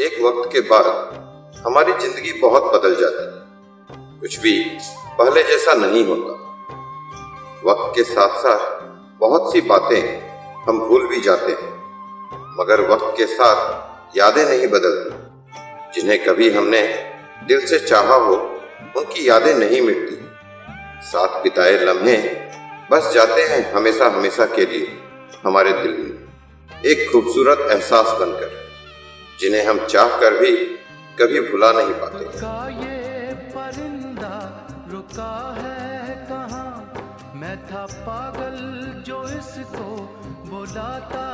एक वक्त के बाद हमारी ज़िंदगी बहुत बदल जाती है। कुछ भी पहले जैसा नहीं होता। वक्त के साथ साथ बहुत सी बातें हम भूल भी जाते हैं। मगर वक्त के साथ यादें नहीं बदलती। जिन्हें कभी हमने दिल से चाहा हो, उनकी यादें नहीं मिटती। साथ बिताए लम्हे बस जाते हैं हमेशा हमेशा के लिए हमारे दिल में। एक खूबसूरत एहसास बनकर। जिन्हें हम चाह कर भी कभी भुला नहीं पाते। रुका ये परिंदा, रुका है कहाँ? मैं था पागल जो इसको बुलाता